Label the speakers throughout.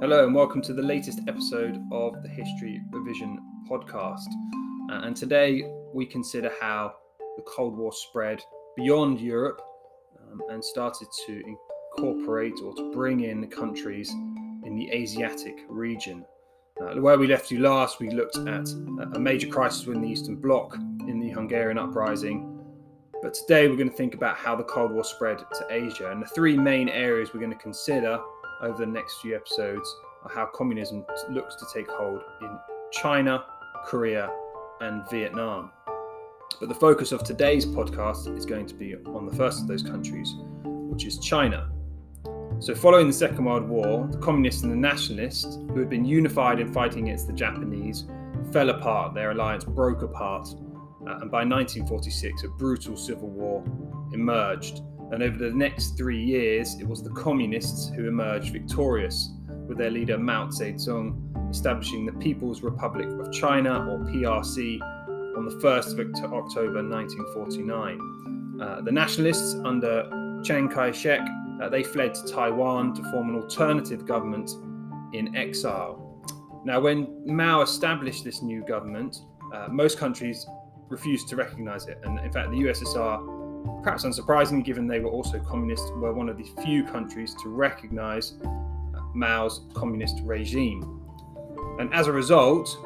Speaker 1: Hello, and welcome to the latest episode of the History Revision podcast. Uh, and today we consider how the Cold War spread beyond Europe um, and started to incorporate or to bring in countries in the Asiatic region. Uh, where we left you last, we looked at a major crisis within the Eastern Bloc in the Hungarian uprising. But today we're going to think about how the Cold War spread to Asia. And the three main areas we're going to consider over the next few episodes how communism looks to take hold in China, Korea, and Vietnam. But the focus of today's podcast is going to be on the first of those countries, which is China. So, following the Second World War, the communists and the nationalists, who had been unified in fighting against the Japanese, fell apart. Their alliance broke apart. Uh, and by 1946, a brutal civil war emerged. And over the next three years, it was the communists who emerged victorious, with their leader Mao Zedong establishing the People's Republic of China, or PRC, on the 1st of October 1949. Uh, the nationalists under Chiang Kai shek uh, they fled to Taiwan to form an alternative government in exile. Now, when Mao established this new government, uh, most countries refused to recognize it. And in fact, the USSR, perhaps unsurprisingly, given they were also communist, were one of the few countries to recognize uh, Mao's communist regime. And as a result,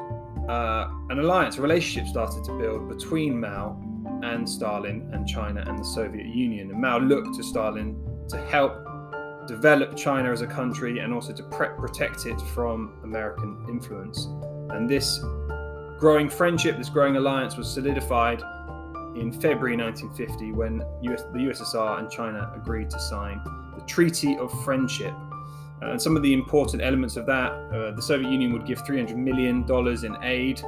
Speaker 1: uh, an alliance, a relationship started to build between Mao and Stalin and China and the Soviet Union. And Mao looked to Stalin to help develop China as a country and also to pre- protect it from American influence. And this growing friendship, this growing alliance was solidified in February 1950 when US, the USSR and China agreed to sign the Treaty of Friendship. Uh, and some of the important elements of that, uh, the Soviet Union would give $300 million in aid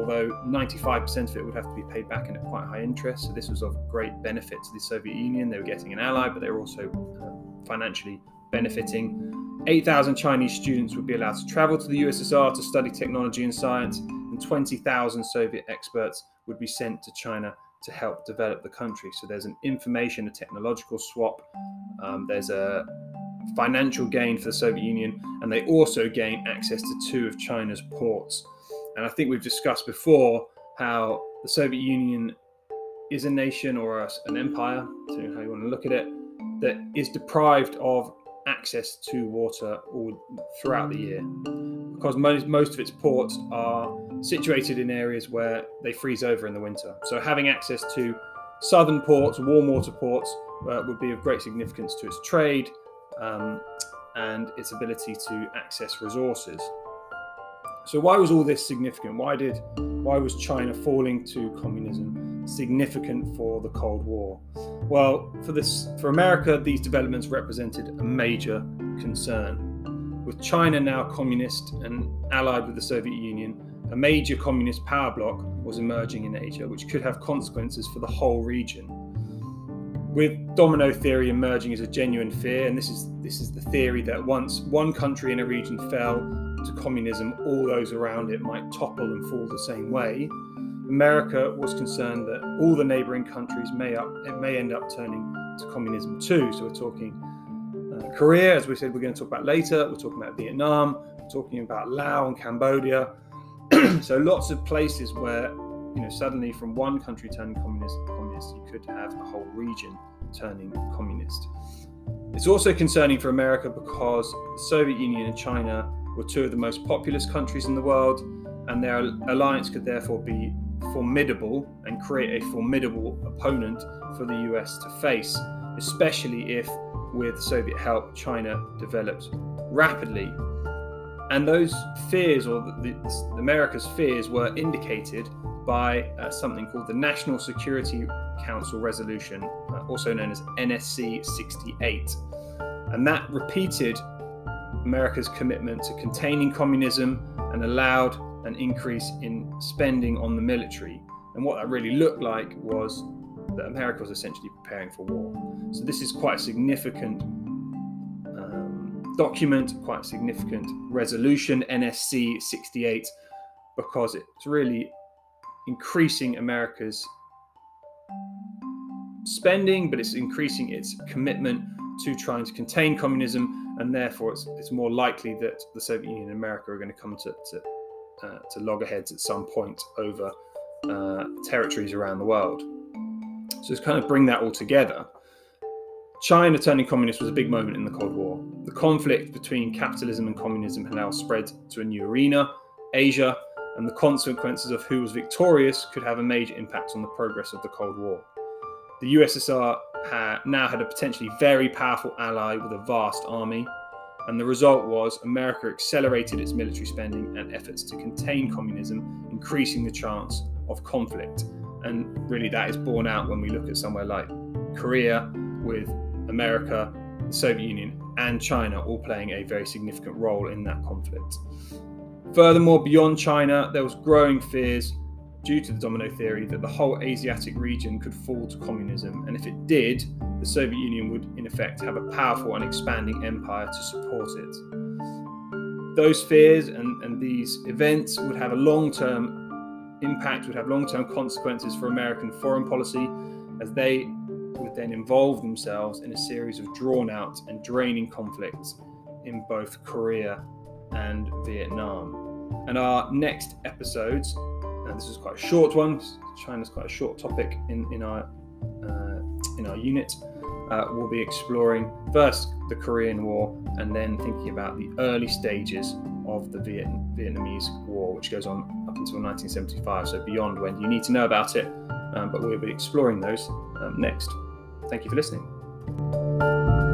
Speaker 1: although 95% of it would have to be paid back in at quite high interest. So this was of great benefit to the Soviet Union. They were getting an ally, but they were also uh, financially benefiting. 8,000 Chinese students would be allowed to travel to the USSR to study technology and science, and 20,000 Soviet experts would be sent to China to help develop the country. So there's an information, a technological swap. Um, there's a financial gain for the Soviet Union, and they also gain access to two of China's ports. And I think we've discussed before how the Soviet Union is a nation or a, an empire, depending how you want to look at it, that is deprived of access to water all throughout the year because most, most of its ports are situated in areas where they freeze over in the winter. So having access to southern ports, warm water ports, uh, would be of great significance to its trade um, and its ability to access resources. So why was all this significant? Why did why was China falling to communism significant for the Cold War? Well, for this for America, these developments represented a major concern. With China now communist and allied with the Soviet Union, a major communist power bloc was emerging in Asia, which could have consequences for the whole region. With domino theory emerging as a genuine fear, and this is this is the theory that once one country in a region fell, to communism, all those around it might topple and fall the same way. America was concerned that all the neighboring countries may up, it may end up turning to communism too. So we're talking uh, Korea, as we said, we're going to talk about later. We're talking about Vietnam. We're talking about Laos and Cambodia. so lots of places where you know suddenly from one country turning communist, communist, you could have a whole region turning communist. It's also concerning for America because the Soviet Union and China were two of the most populous countries in the world, and their alliance could therefore be formidable and create a formidable opponent for the US to face, especially if, with Soviet help, China develops rapidly. And those fears, or the, the, America's fears, were indicated by uh, something called the National Security Council Resolution, uh, also known as NSC 68. And that repeated America's commitment to containing communism and allowed an increase in spending on the military. And what that really looked like was that America was essentially preparing for war. So this is quite a significant document, quite significant resolution, NSC 68, because it's really increasing America's spending, but it's increasing its commitment to trying to contain communism and therefore it's, it's more likely that the Soviet Union and America are going to come to to, uh, to loggerheads at some point over uh, territories around the world. So to kind of bring that all together, China turning communist was a big moment in the Cold War. The conflict between capitalism and communism had now spread to a new arena, Asia, and the consequences of who was victorious could have a major impact on the progress of the Cold War. The USSR had, now had a potentially very powerful ally with a vast army, and the result was America accelerated its military spending and efforts to contain communism, increasing the chance of conflict. And really, that is borne out when we look at somewhere like Korea with America, the Soviet Union, and China all playing a very significant role in that conflict. Furthermore, beyond China, there was growing fears due to the domino theory that the whole Asiatic region could fall to communism, and if it did, the Soviet Union would in effect have a powerful and expanding empire to support it. Those fears and, and these events would have a long term impact, would have long term consequences for American foreign policy as they would then involve themselves in a series of drawn out and draining conflicts in both Korea and Vietnam. And our next episodes, and this is quite a short one, China's quite a short topic in, in our uh, in our unit. Uh, we'll be exploring first the Korean War and then thinking about the early stages of the Viet- Vietnamese War, which goes on up until 1975, so beyond when you need to know about it. Um, but we'll be exploring those um, next. Thank you for listening.